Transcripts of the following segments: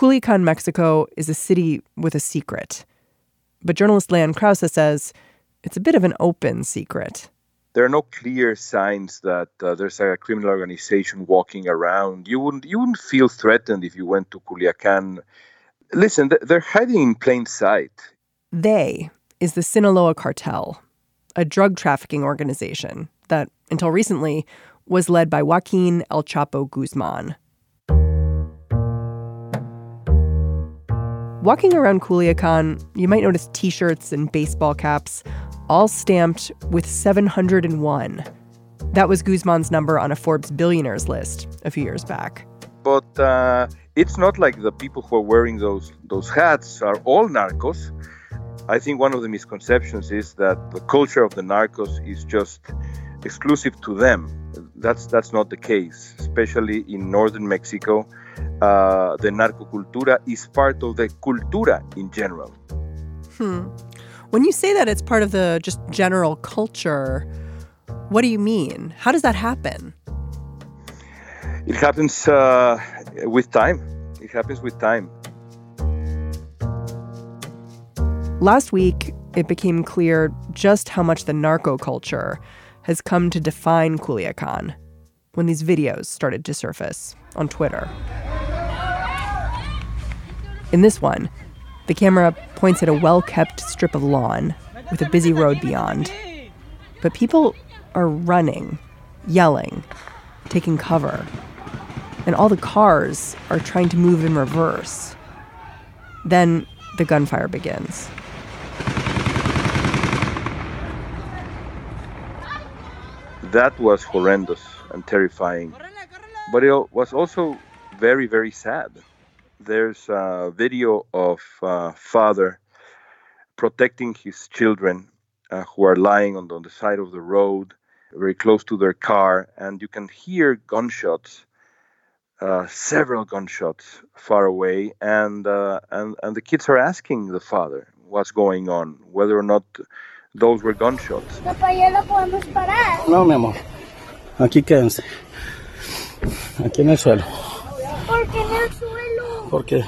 Culiacan, Mexico is a city with a secret. But journalist Leon Krauze says it's a bit of an open secret. There are no clear signs that uh, there's a criminal organization walking around. You wouldn't you wouldn't feel threatened if you went to Culiacan. Listen, they're hiding in plain sight. They is the Sinaloa cartel, a drug trafficking organization that, until recently, was led by Joaquin El Chapo Guzman. Walking around Culiacan, you might notice t shirts and baseball caps, all stamped with 701. That was Guzman's number on a Forbes billionaires list a few years back. But uh, it's not like the people who are wearing those, those hats are all narcos. I think one of the misconceptions is that the culture of the narcos is just exclusive to them. That's that's not the case, especially in northern Mexico. Uh, the narcocultura is part of the cultura in general. Hmm. When you say that it's part of the just general culture, what do you mean? How does that happen? It happens uh, with time. It happens with time. Last week, it became clear just how much the narco culture has come to define Culiacan when these videos started to surface on Twitter. In this one, the camera points at a well kept strip of lawn with a busy road beyond. But people are running, yelling, taking cover. And all the cars are trying to move in reverse. Then the gunfire begins. That was horrendous and terrifying. But it was also very, very sad. There's a video of a father protecting his children uh, who are lying on the, on the side of the road, very close to their car, and you can hear gunshots, uh, several gunshots far away, and, uh, and and the kids are asking the father what's going on, whether or not those were gunshots. Papá, ya la podemos parar. No, mi amor. Aquí quédense. Aquí en el suelo. ¿Por qué en el suelo? Porque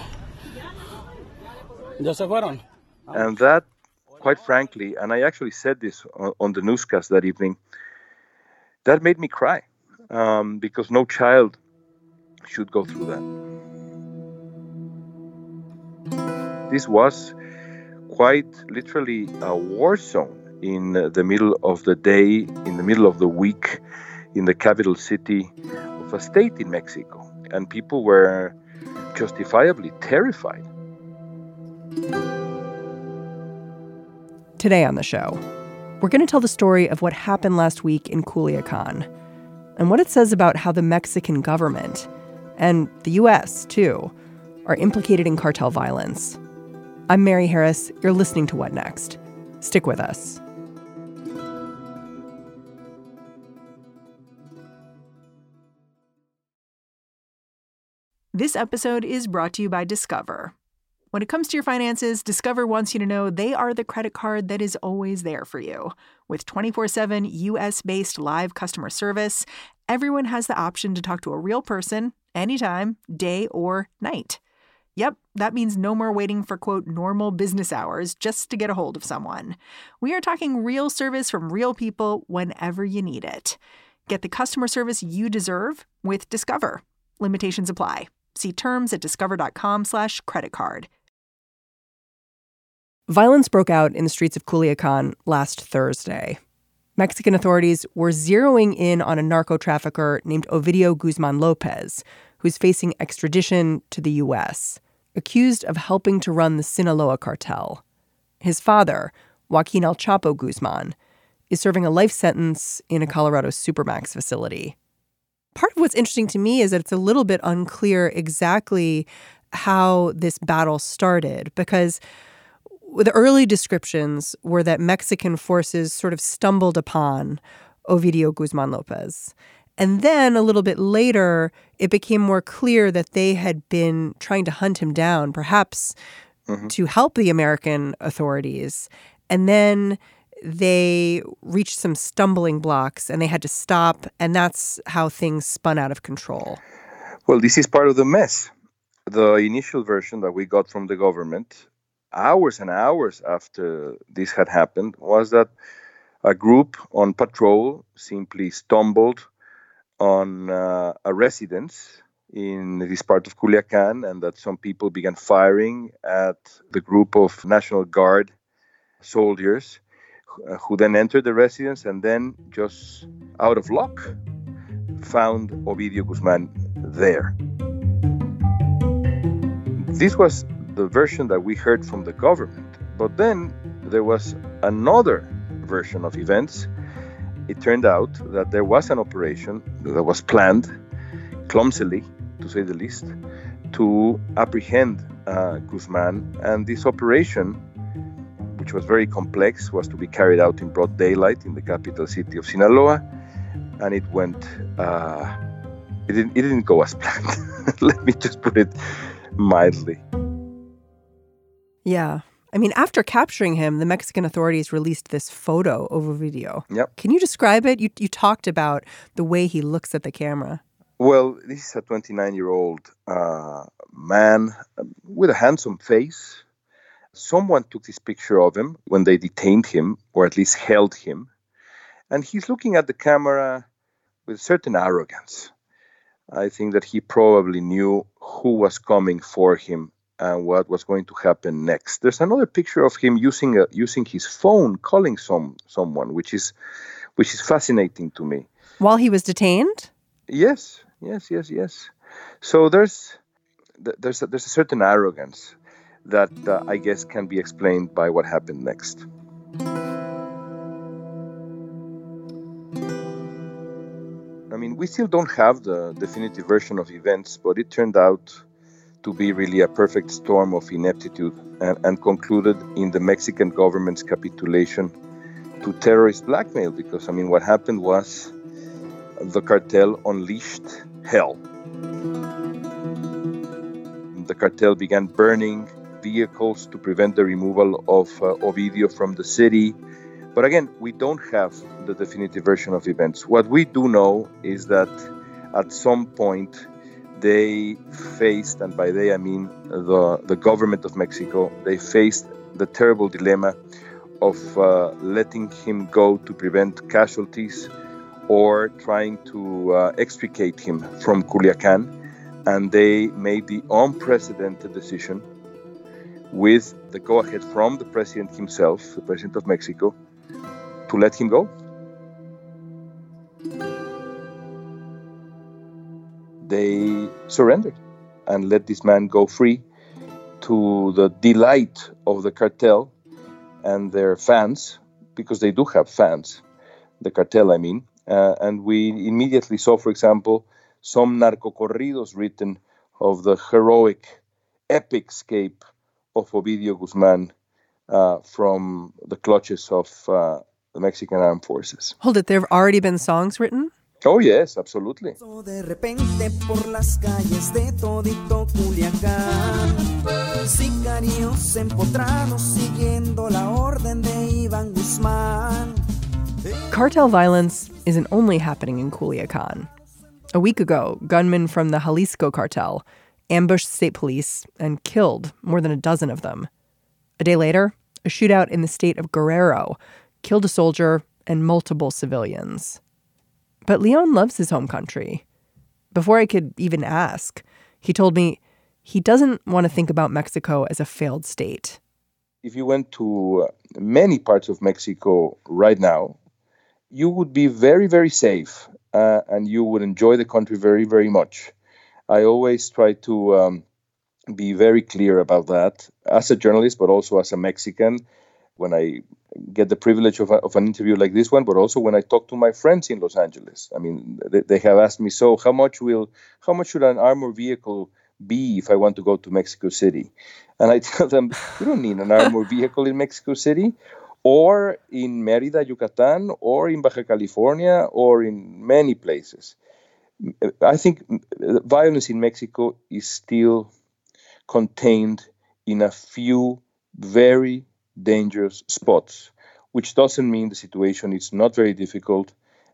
ya se fueron. And that, quite frankly, and I actually said this on, on the newscast that evening, that made me cry um, because no child should go through that. This was quite literally a war zone in the middle of the day, in the middle of the week, in the capital city of a state in Mexico. And people were justifiably terrified. Today on the show, we're going to tell the story of what happened last week in Culiacan and what it says about how the Mexican government and the U.S., too, are implicated in cartel violence. I'm Mary Harris. You're listening to What Next? Stick with us. This episode is brought to you by Discover. When it comes to your finances, Discover wants you to know they are the credit card that is always there for you. With 24 7 US based live customer service, everyone has the option to talk to a real person anytime, day or night. Yep, that means no more waiting for quote normal business hours just to get a hold of someone. We are talking real service from real people whenever you need it. Get the customer service you deserve with Discover. Limitations apply. See terms at discover.com/slash credit card. Violence broke out in the streets of Culiacan last Thursday. Mexican authorities were zeroing in on a narco trafficker named Ovidio Guzman Lopez, who's facing extradition to the U.S., accused of helping to run the Sinaloa cartel. His father, Joaquin El Chapo Guzman, is serving a life sentence in a Colorado Supermax facility. Part of what's interesting to me is that it's a little bit unclear exactly how this battle started because the early descriptions were that Mexican forces sort of stumbled upon Ovidio Guzman Lopez. And then a little bit later, it became more clear that they had been trying to hunt him down, perhaps mm-hmm. to help the American authorities. And then they reached some stumbling blocks and they had to stop. And that's how things spun out of control. Well, this is part of the mess. The initial version that we got from the government, hours and hours after this had happened, was that a group on patrol simply stumbled on uh, a residence in this part of Culiacan, and that some people began firing at the group of National Guard soldiers uh, who then entered the residence and then, just out of luck, found Ovidio Guzman there. This was the version that we heard from the government. But then there was another version of events. It turned out that there was an operation that was planned clumsily, to say the least, to apprehend uh, Guzman. And this operation which was very complex, was to be carried out in broad daylight in the capital city of Sinaloa, and it went. Uh, it didn't, it didn't go as planned. Let me just put it mildly. Yeah. I mean, after capturing him, the Mexican authorities released this photo of Ovidio. Yep. Can you describe it? You, you talked about the way he looks at the camera. Well, this is a 29 year old uh, man with a handsome face, Someone took this picture of him when they detained him, or at least held him. And he's looking at the camera with certain arrogance. I think that he probably knew who was coming for him and what was going to happen next. There's another picture of him using a, using his phone, calling some someone, which is which is fascinating to me. While he was detained. Yes, yes, yes, yes. So there's there's a, there's a certain arrogance that uh, I guess can be explained by what happened next. I mean, we still don't have the definitive version of events, but it turned out to be really a perfect storm of ineptitude and, and concluded in the Mexican government's capitulation to terrorist blackmail. Because, I mean, what happened was the cartel unleashed hell. The cartel began burning vehicles to prevent the removal of uh, Ovidio from the city. But again, we don't have the definitive version of events. What we do know is that at some point they faced, and by they I mean the, the government of Mexico, they faced the terrible dilemma of uh, letting him go to prevent casualties or trying to uh, extricate him from Culiacan. And they made the unprecedented decision with the go ahead from the president himself, the president of Mexico, to let him go. They surrendered and let this man go free to the delight of the cartel and their fans, because they do have fans, the cartel, I mean. Uh, and we immediately saw, for example, some narco corridos written of the heroic, epic escape of Ovidio Guzman uh, from the clutches of uh, the Mexican armed forces. Hold it, there have already been songs written? Oh, yes, absolutely. Cartel violence isn't only happening in Culiacan. A week ago, gunmen from the Jalisco cartel ambushed state police and killed more than a dozen of them. A day later, a shootout in the state of Guerrero killed a soldier and multiple civilians. But Leon loves his home country. Before I could even ask, he told me he doesn't want to think about Mexico as a failed state. If you went to uh, many parts of Mexico right now, you would be very, very safe uh, and you would enjoy the country very, very much. I always try to um, be very clear about that as a journalist, but also as a Mexican. When I get the privilege of, a, of an interview like this one, but also when I talk to my friends in Los Angeles. I mean, they, they have asked me, so how much will, how much should an armored vehicle be if I want to go to Mexico City? And I tell them, you don't need an armored vehicle in Mexico City, or in Merida, Yucatan, or in Baja California, or in many places. I think violence in Mexico is still contained in a few very dangerous spots, which doesn't mean the situation is not very difficult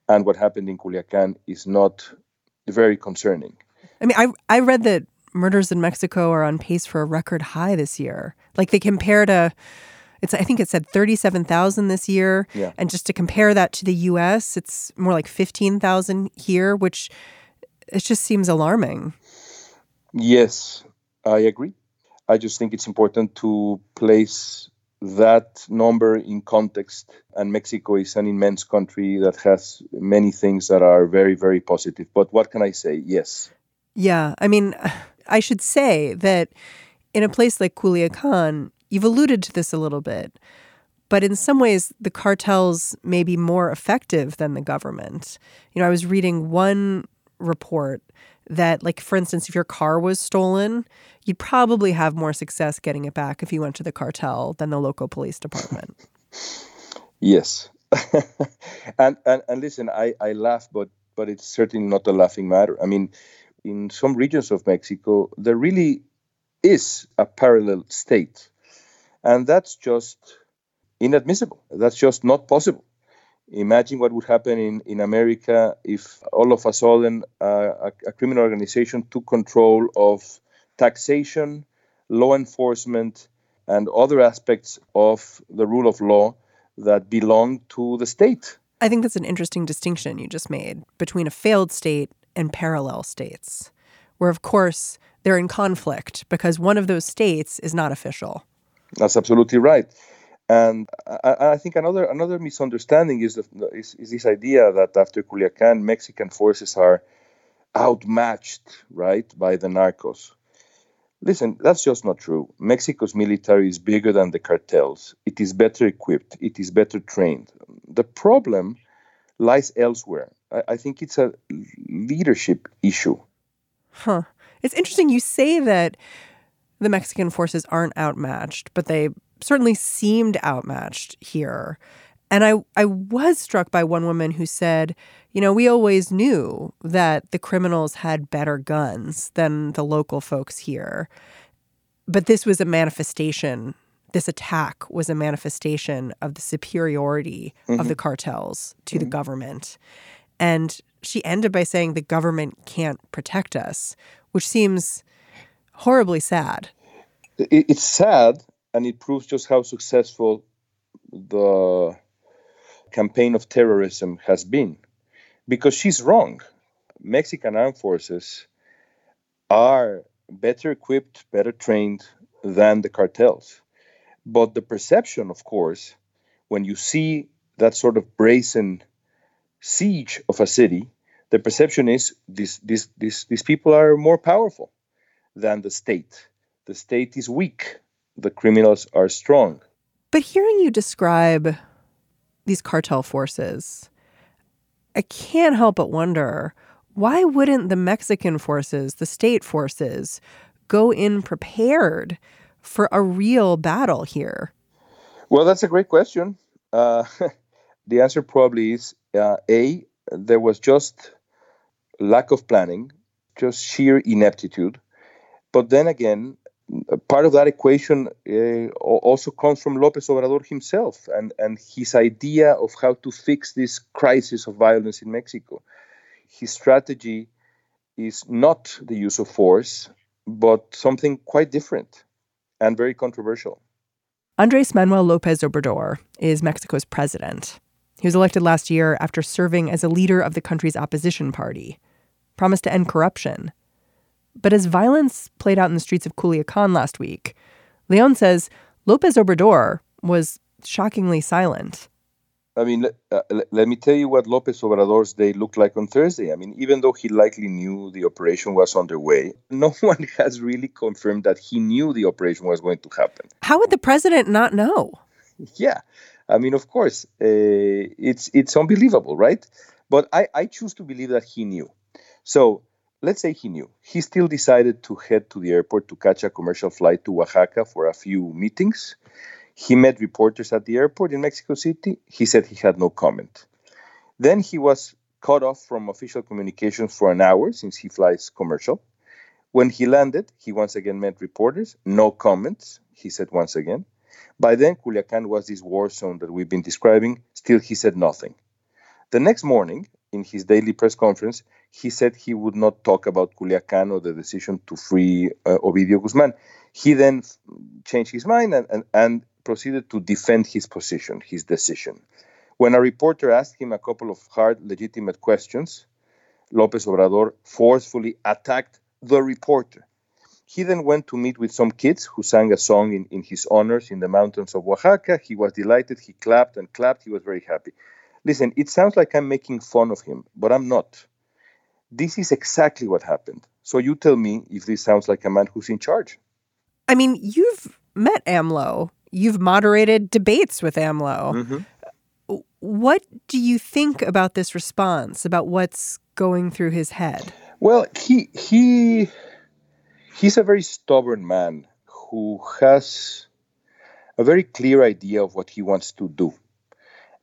and what happened in Culiacan is not very concerning. I mean, I I read that murders in Mexico are on pace for a record high this year. Like they compare to it's I think it said 37,000 this year yeah. and just to compare that to the US, it's more like 15,000 here, which it just seems alarming. Yes, I agree. I just think it's important to place that number in context. And Mexico is an immense country that has many things that are very, very positive. But what can I say? Yes. Yeah. I mean, I should say that in a place like Culiacan, you've alluded to this a little bit. But in some ways, the cartels may be more effective than the government. You know, I was reading one report that, like, for instance, if your car was stolen, you'd probably have more success getting it back if you went to the cartel than the local police department. yes. and, and and listen, I, I laugh, but but it's certainly not a laughing matter. I mean, in some regions of Mexico, there really is a parallel state. And that's just inadmissible. That's just not possible. Imagine what would happen in, in America if all of a sudden uh, a, a criminal organization took control of taxation, law enforcement, and other aspects of the rule of law that belong to the state. I think that's an interesting distinction you just made between a failed state and parallel states, where, of course, they're in conflict because one of those states is not official. That's absolutely right. And I, I, think another another misunderstanding is, the, is, is this idea that after Culiacan, Mexican forces are outmatched, right, by the narcos. Listen, that's just not true. Mexico's military is bigger than the cartels. It is better equipped. It is better trained. The problem lies elsewhere. I, I think it's a leadership issue. Huh. It's interesting you say that the Mexican forces aren't outmatched, but they certainly seemed outmatched here. And I, I was struck by one woman who said, you know, we always knew that the criminals had better guns than the local folks here. But this was a manifestation, this attack was a manifestation of the superiority mm-hmm. of the cartels to mm-hmm. the government. And she ended by saying the government can't protect us, which seems horribly sad. It's sad, and it proves just how successful the campaign of terrorism has been. Because she's wrong. Mexican armed forces are better equipped, better trained than the cartels. But the perception, of course, when you see that sort of brazen siege of a city, the perception is these, these, these, these people are more powerful than the state. The state is weak, the criminals are strong. But hearing you describe these cartel forces, I can't help but wonder why wouldn't the Mexican forces, the state forces, go in prepared for a real battle here? Well, that's a great question. Uh, the answer probably is uh, A, there was just lack of planning, just sheer ineptitude. But then again, part of that equation uh, also comes from Lopez Obrador himself and, and his idea of how to fix this crisis of violence in Mexico. His strategy is not the use of force, but something quite different and very controversial. Andres Manuel Lopez Obrador is Mexico's president. He was elected last year after serving as a leader of the country's opposition party, promised to end corruption but as violence played out in the streets of Culiacan last week, Leon says Lopez Obrador was shockingly silent. I mean, uh, let me tell you what Lopez Obrador's day looked like on Thursday. I mean, even though he likely knew the operation was underway, no one has really confirmed that he knew the operation was going to happen. How would the president not know? Yeah. I mean, of course, uh, it's it's unbelievable, right? But I, I choose to believe that he knew. So let's say he knew. He still decided to head to the airport to catch a commercial flight to Oaxaca for a few meetings. He met reporters at the airport in Mexico City. He said he had no comment. Then he was cut off from official communications for an hour since he flies commercial. When he landed, he once again met reporters. No comments, he said once again. By then, Culiacan was this war zone that we've been describing. Still, he said nothing. The next morning, in his daily press conference, he said he would not talk about Culiacan or the decision to free uh, Ovidio Guzman. He then changed his mind and, and, and proceeded to defend his position, his decision. When a reporter asked him a couple of hard, legitimate questions, Lopez Obrador forcefully attacked the reporter. He then went to meet with some kids who sang a song in, in his honors in the mountains of Oaxaca. He was delighted. He clapped and clapped. He was very happy. Listen, it sounds like I'm making fun of him, but I'm not. This is exactly what happened. So you tell me if this sounds like a man who's in charge. I mean, you've met AMLO, you've moderated debates with AMLO. Mm-hmm. What do you think about this response, about what's going through his head? Well, he he he's a very stubborn man who has a very clear idea of what he wants to do.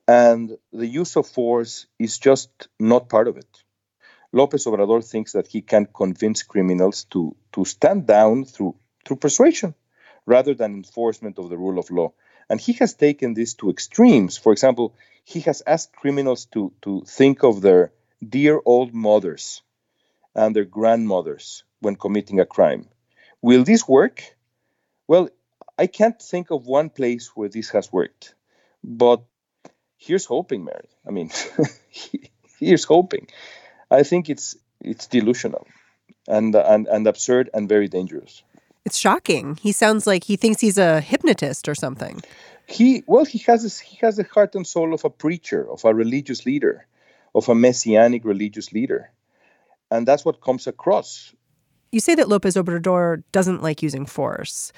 And the use of force is just not part of it. Lopez Obrador thinks that he can convince criminals to, to stand down through, through persuasion rather than enforcement of the rule of law. And he has taken this to extremes. For example, he has asked criminals to, to think of their dear old mothers and their grandmothers when committing a crime. Will this work? Well, I can't think of one place where this has worked. But here's hoping, Mary. I mean, here's hoping. I think it's it's delusional and and and absurd and very dangerous. It's shocking. He sounds like he thinks he's a hypnotist or something. He well, he has a, he has the heart and soul of a preacher, of a religious leader, of a messianic religious leader, and that's what comes across. You say that Lopez Obrador doesn't like using force,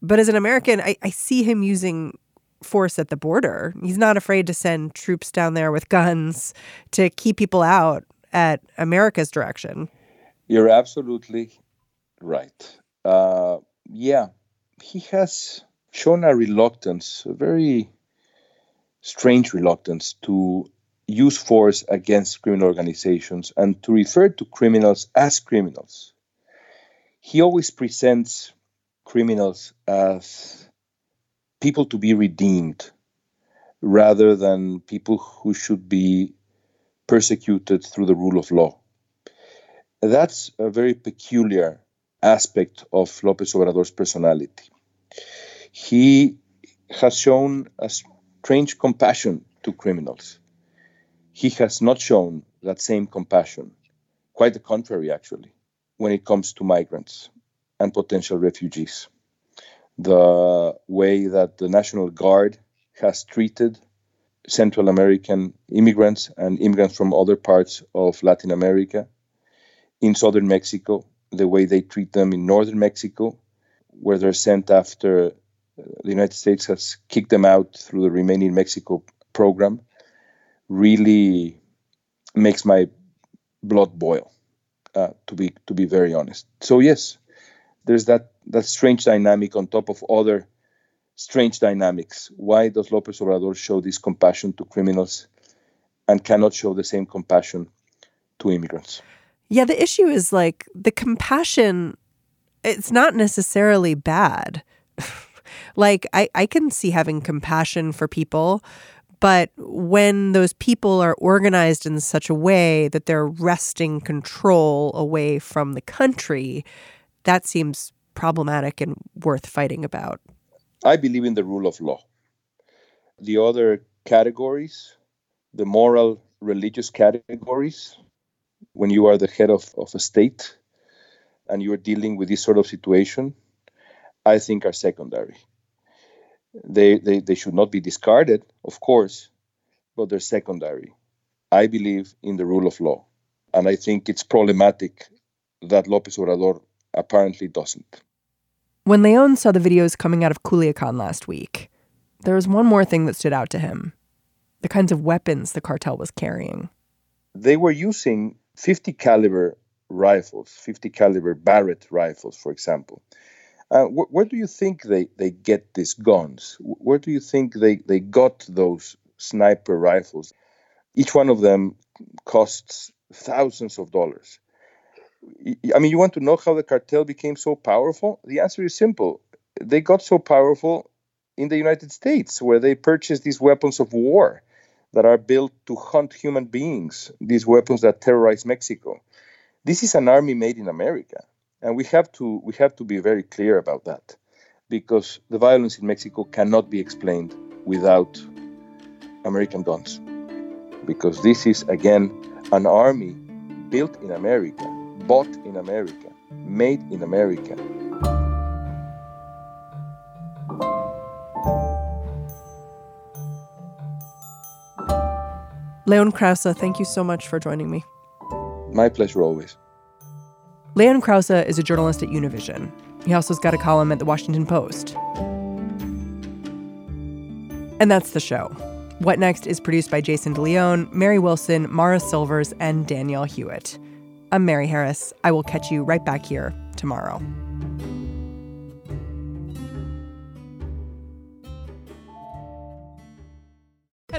but as an American, I, I see him using force at the border. He's not afraid to send troops down there with guns to keep people out at America's direction. You're absolutely right. Uh, yeah, he has shown a reluctance, a very strange reluctance to use force against criminal organizations and to refer to criminals as criminals. He always presents criminals as people to be redeemed rather than people who should be persecuted through the rule of law. That's a very peculiar aspect of Lopez Obrador's personality. He has shown a strange compassion to criminals. He has not shown that same compassion, quite the contrary, actually, when it comes to migrants and potential refugees. The way that the National Guard has treated Central American immigrants and immigrants from other parts of Latin America in southern Mexico, the way they treat them in northern Mexico, where they're sent after the United States has kicked them out through the Remain in Mexico program, really makes my blood boil. Uh, to be to be very honest. So yes, there's that that strange dynamic on top of other strange dynamics. Why does Lopez Obrador show this compassion to criminals and cannot show the same compassion to immigrants? Yeah, the issue is like the compassion, it's not necessarily bad. like, I, I can see having compassion for people, but when those people are organized in such a way that they're wresting control away from the country, that seems problematic and worth fighting about. I believe in the rule of law. The other categories, the moral, religious categories, when you are the head of, of a state and you are dealing with this sort of situation, I think are secondary. They, they, they should not be discarded, of course, but they're secondary. I believe in the rule of law. And I think it's problematic that Lopez Obrador apparently doesn't. When Leon saw the videos coming out of Culiacan last week, there was one more thing that stood out to him the kinds of weapons the cartel was carrying. They were using 50 caliber rifles, 50 caliber Barrett rifles, for example. Uh, wh- where do you think they, they get these guns? Where do you think they, they got those sniper rifles? Each one of them costs thousands of dollars. I mean, you want to know how the cartel became so powerful? The answer is simple. They got so powerful in the United States, where they purchased these weapons of war that are built to hunt human beings, these weapons that terrorize Mexico. This is an army made in America, and we have to we have to be very clear about that, because the violence in Mexico cannot be explained without American guns, because this is again an army built in America, bought in America, made in America, Leon Krauze, thank you so much for joining me. My pleasure always. Leon Krauze is a journalist at Univision. He also's got a column at the Washington Post. And that's the show. What Next is produced by Jason DeLeon, Mary Wilson, Mara Silvers, and Danielle Hewitt. I'm Mary Harris. I will catch you right back here tomorrow.